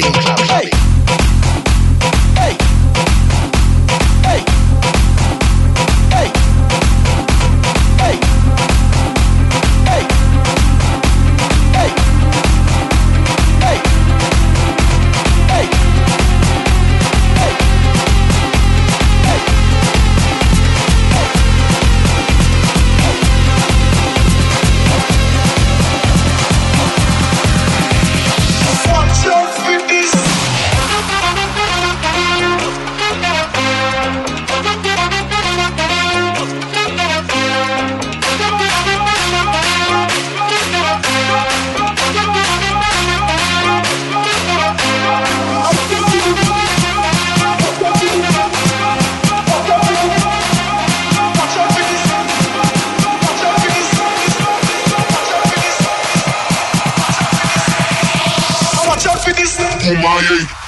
saben. Friday.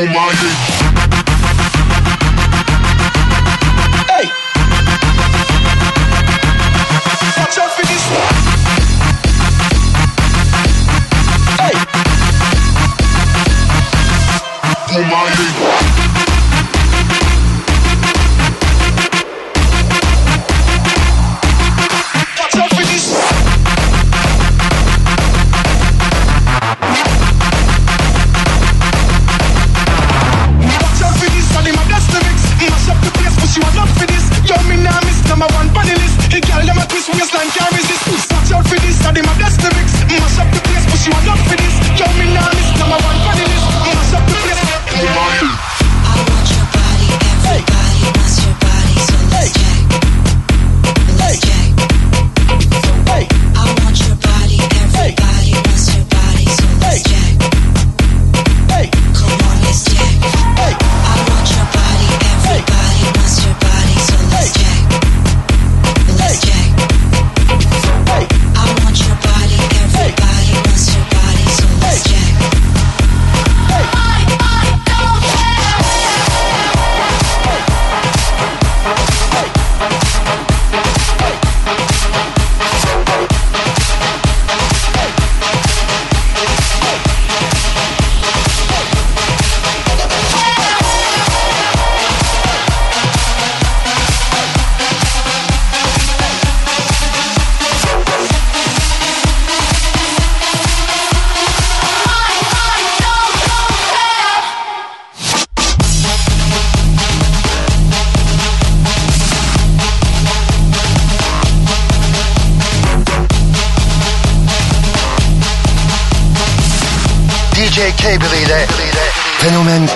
Double-minded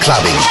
Clubbing.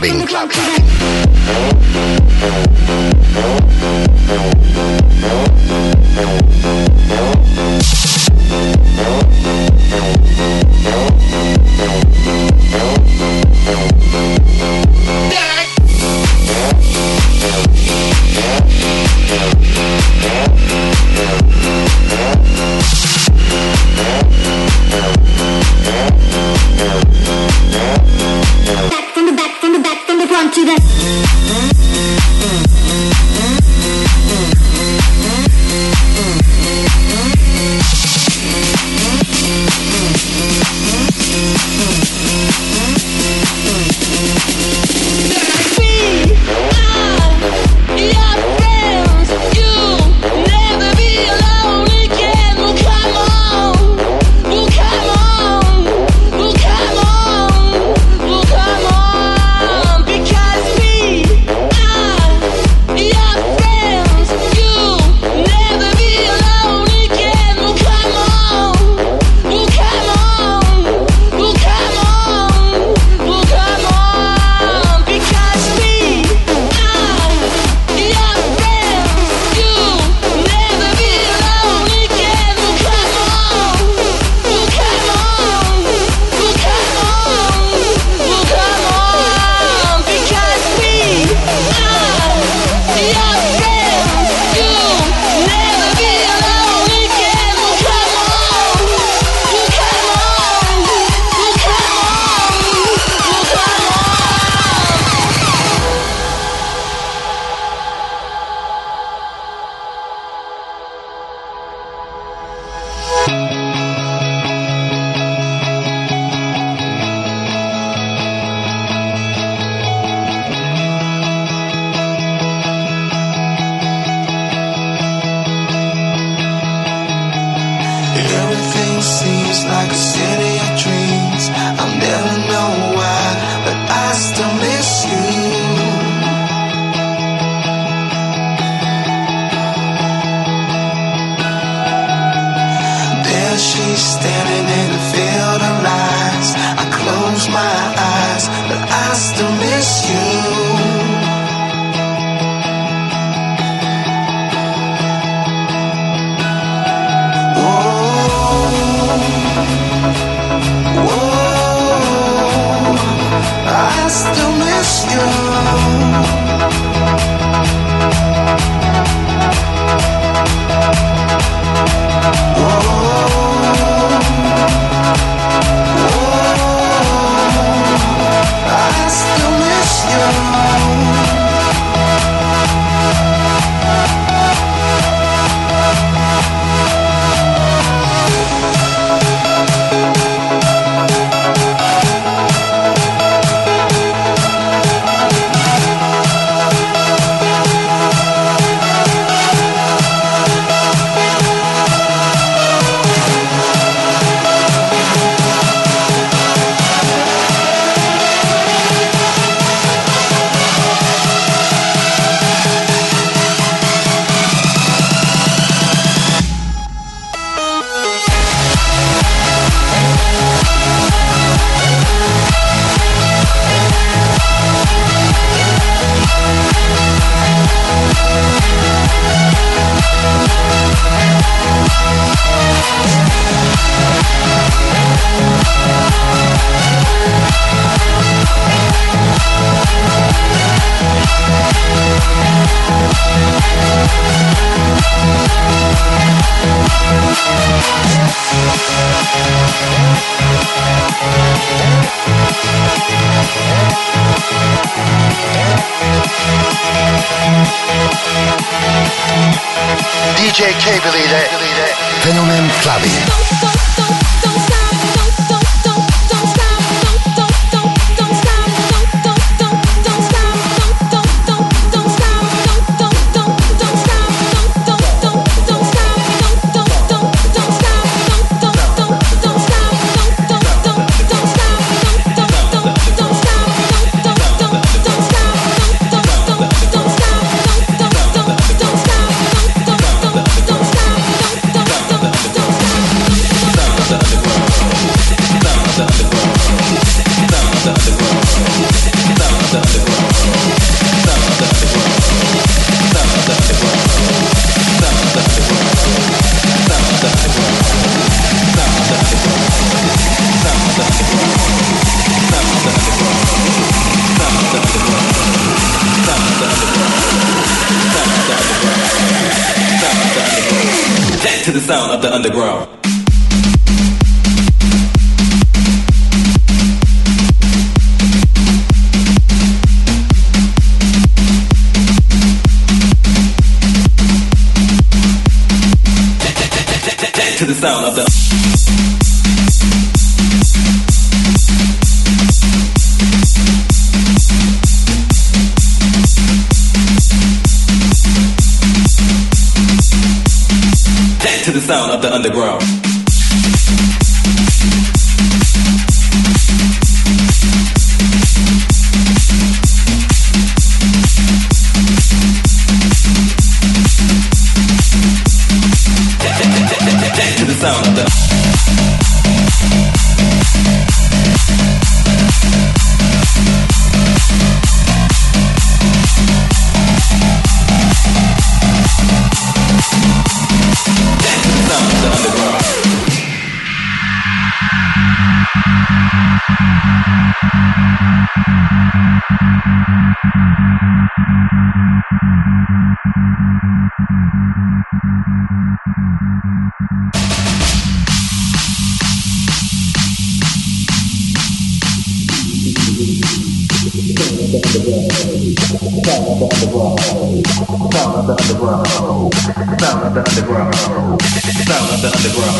Fenomen the underground. the underground. Sound of the underground. Sound of the underground.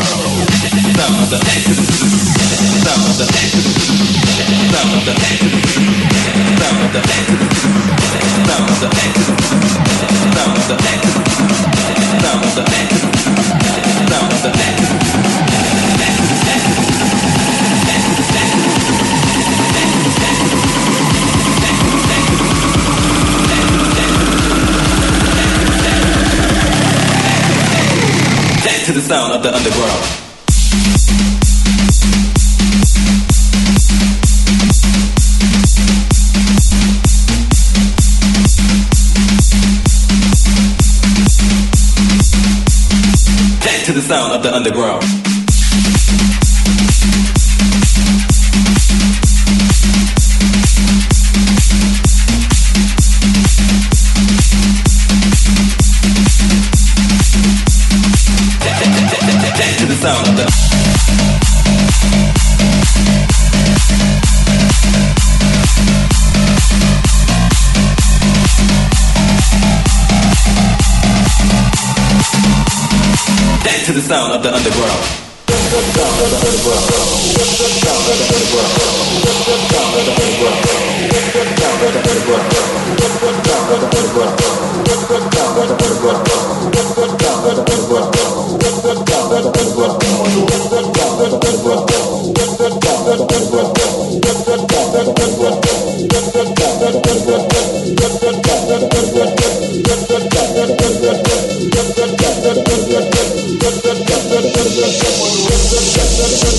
Sound of the Sound of the Sound of the Sound of the Sound of the Sound of the Sound of the Sound of the to the sound of the underground. To the sound of the underground. the underground.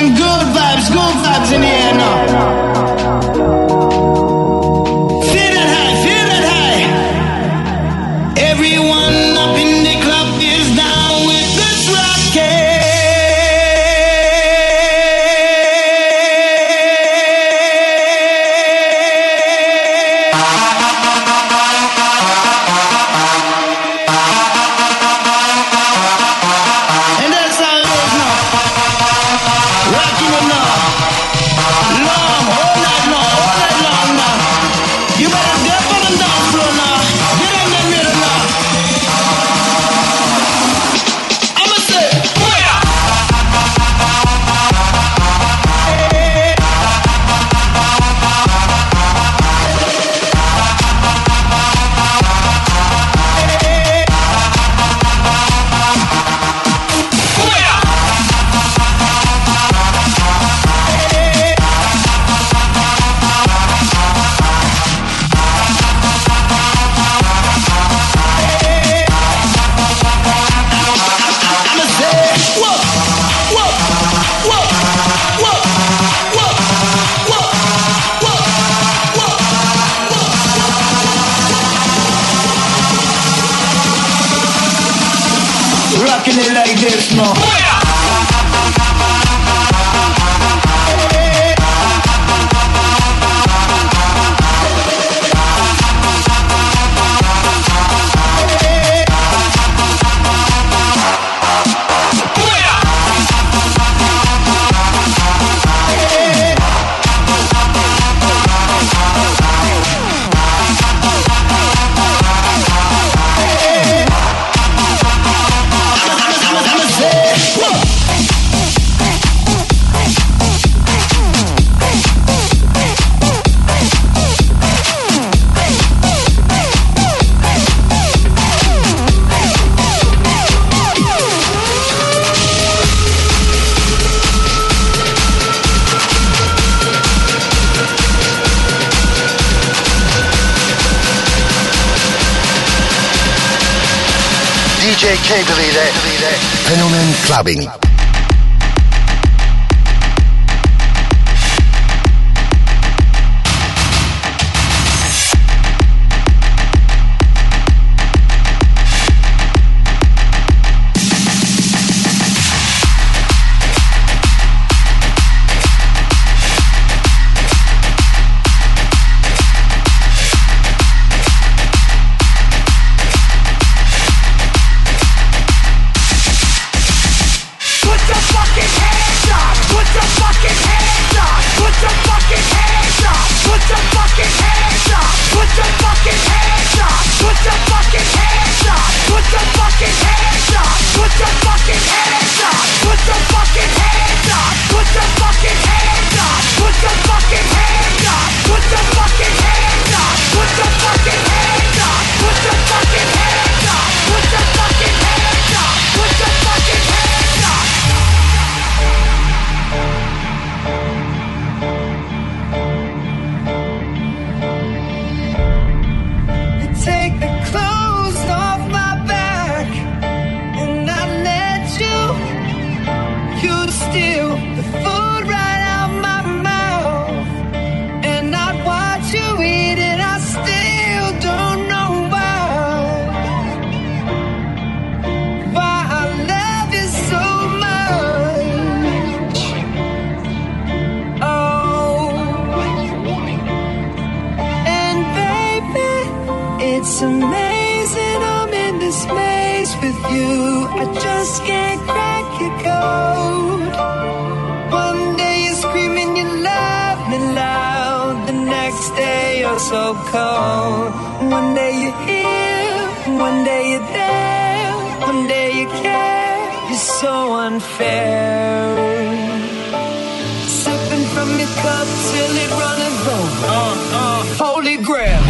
Better get on Fenomen clubbing. One day you're here, one day you're there, one day you care. It's so unfair. Sipping from your cup till it runs over. Uh, uh. Holy grail.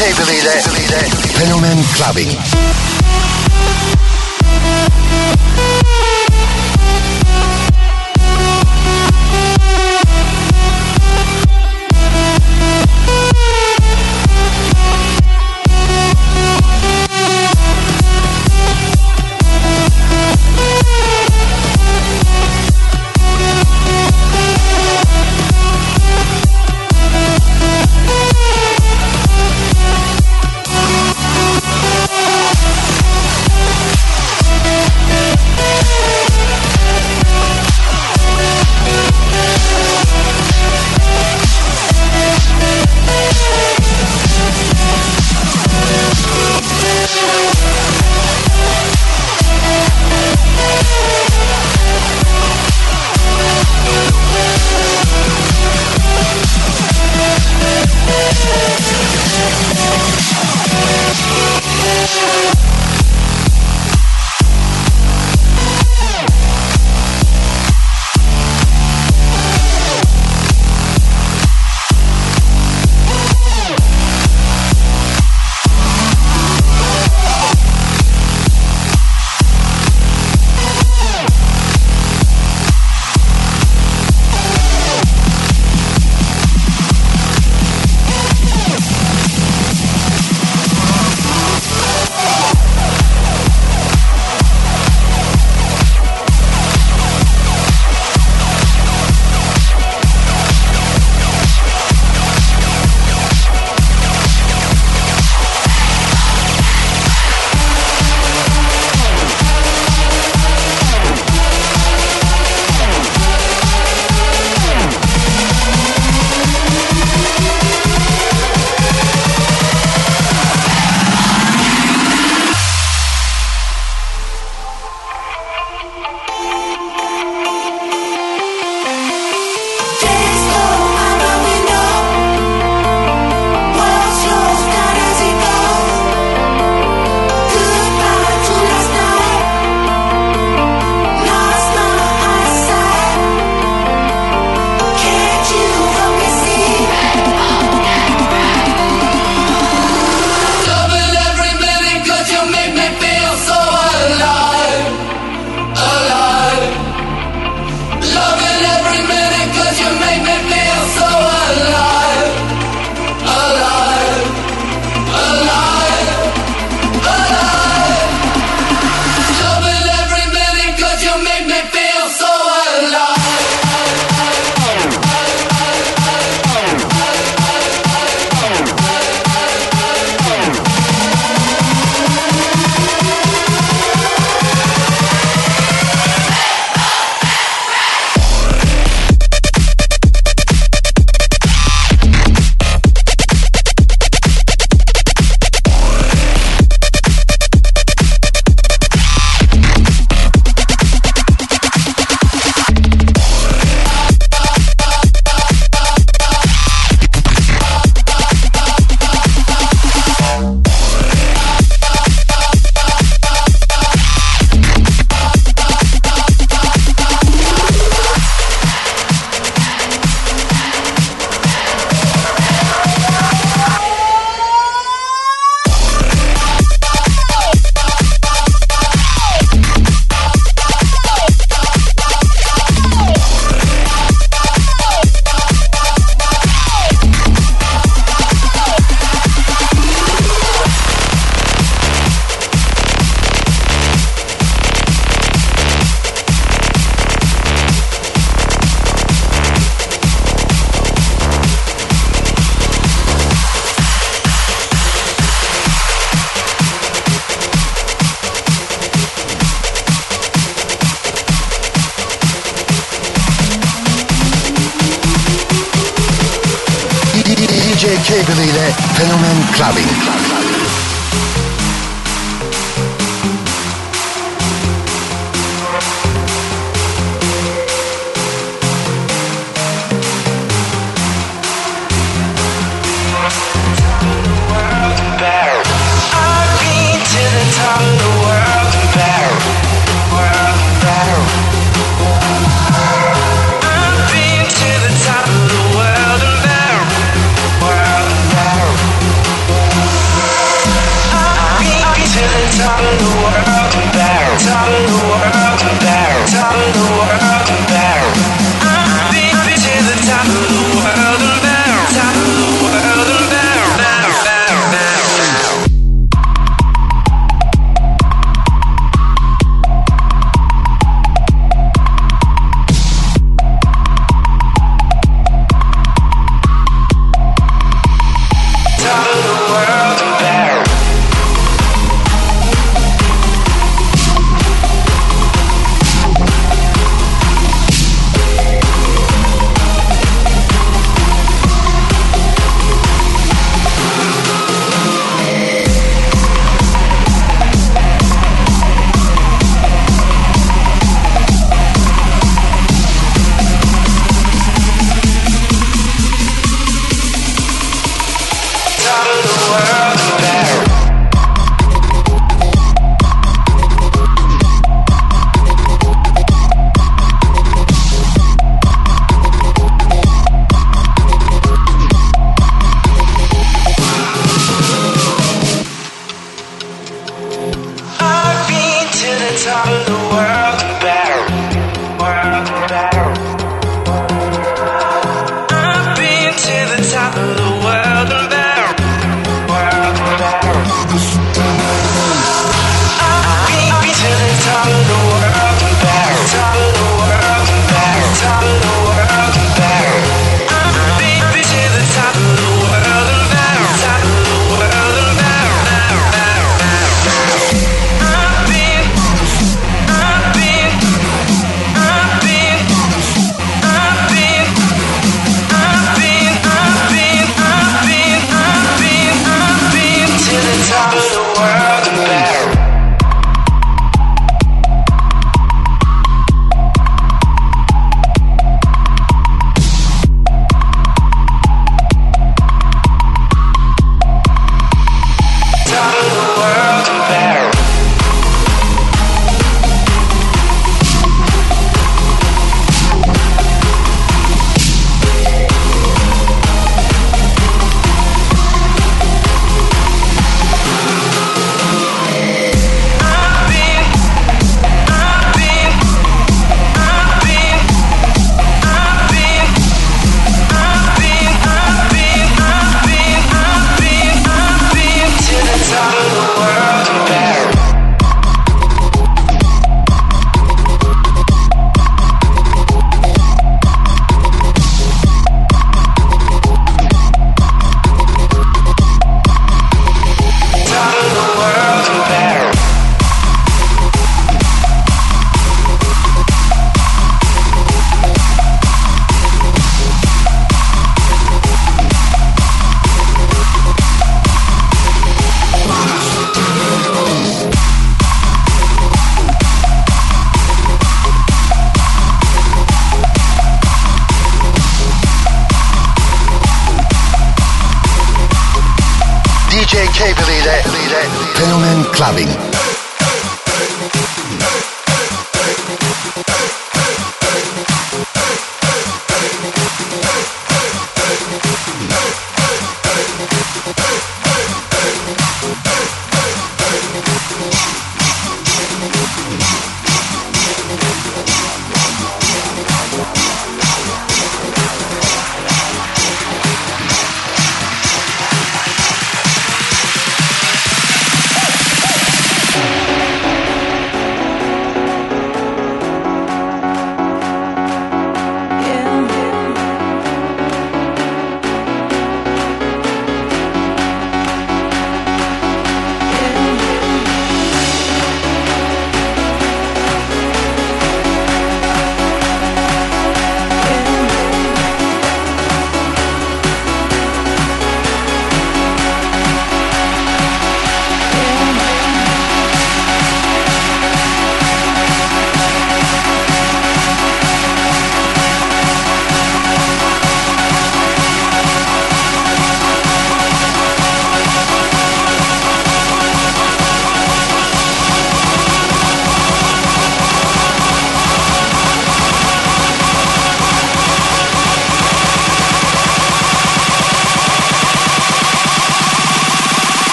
Ile Clubbing.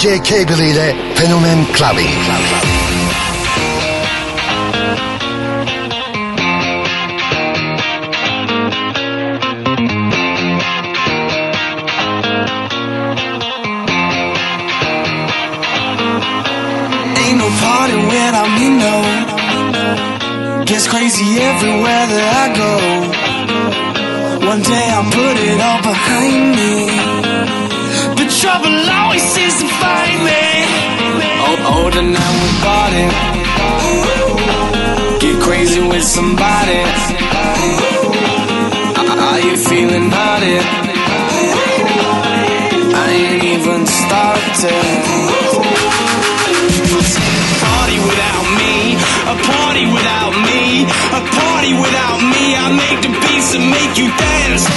DJ Cable ile Fenomen Clubbing. No. Gets crazy everywhere that I go. One day I'll put it all behind me. Trouble always seems to find me. Oh, older now we bought it. Get crazy with somebody. Are you feeling naughty? I ain't even started. Party without me, a party without me, a party without me. I make the beats that make you dance.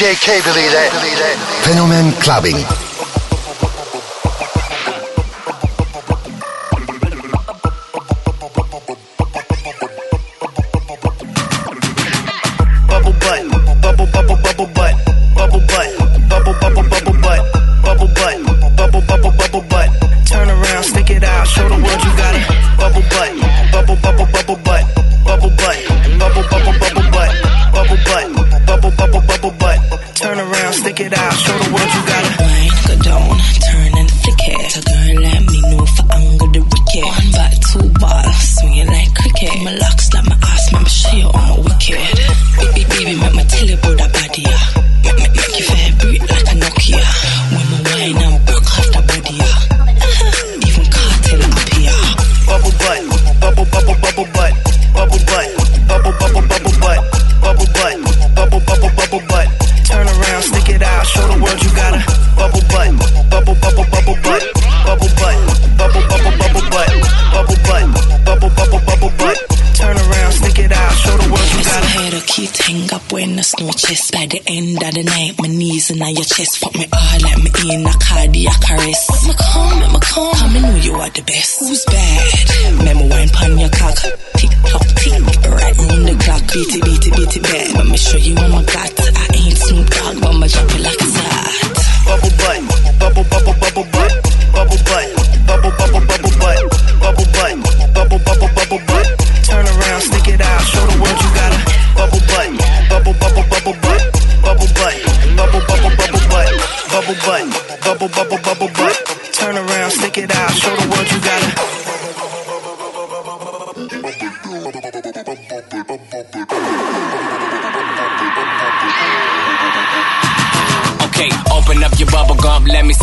DJ Cable ile Fenomen Clubbing.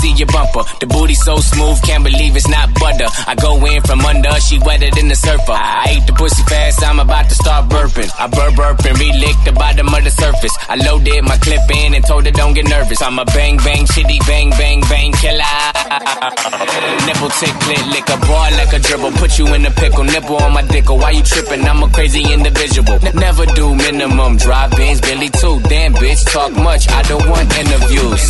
See your bumper. The booty so smooth, can't believe it's not butter. I go in from under, she wetter than the surfer. I ate the pussy fast, I'm about to start burping. I burp burp and relick the bottom of the surface. I loaded my clip in and told her don't get nervous. I'm a bang bang shitty bang bang bang killer. Nipple tick click lick a bar like a dribble. Put you in a pickle, nipple on my dick. Or why you tripping? I'm a crazy individual. N- never do minimum. Drive-ins, Billy too. Damn bitch, talk much. I don't want interviews.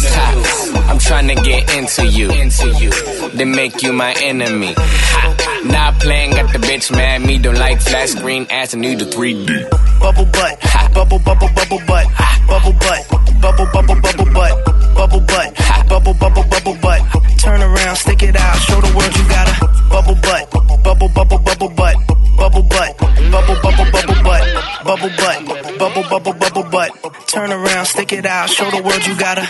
I'm trying to get into you. Into you. Then make you my enemy. Ha. Not playing, got the bitch mad. Me don't like flat screen ass and need the 3D. Bubble butt, bubble, bubble, bubble butt, bubble butt, bubble, bubble, bubble butt, bubble butt, bubble, bubble, bubble butt. Turn around, stick it out, show the world you got a bubble butt, bubble, bubble, bubble butt, bubble butt, bubble, bubble, bubble butt, bubble butt, bubble, bubble, bubble butt. Turn around, stick it out, show the world you got a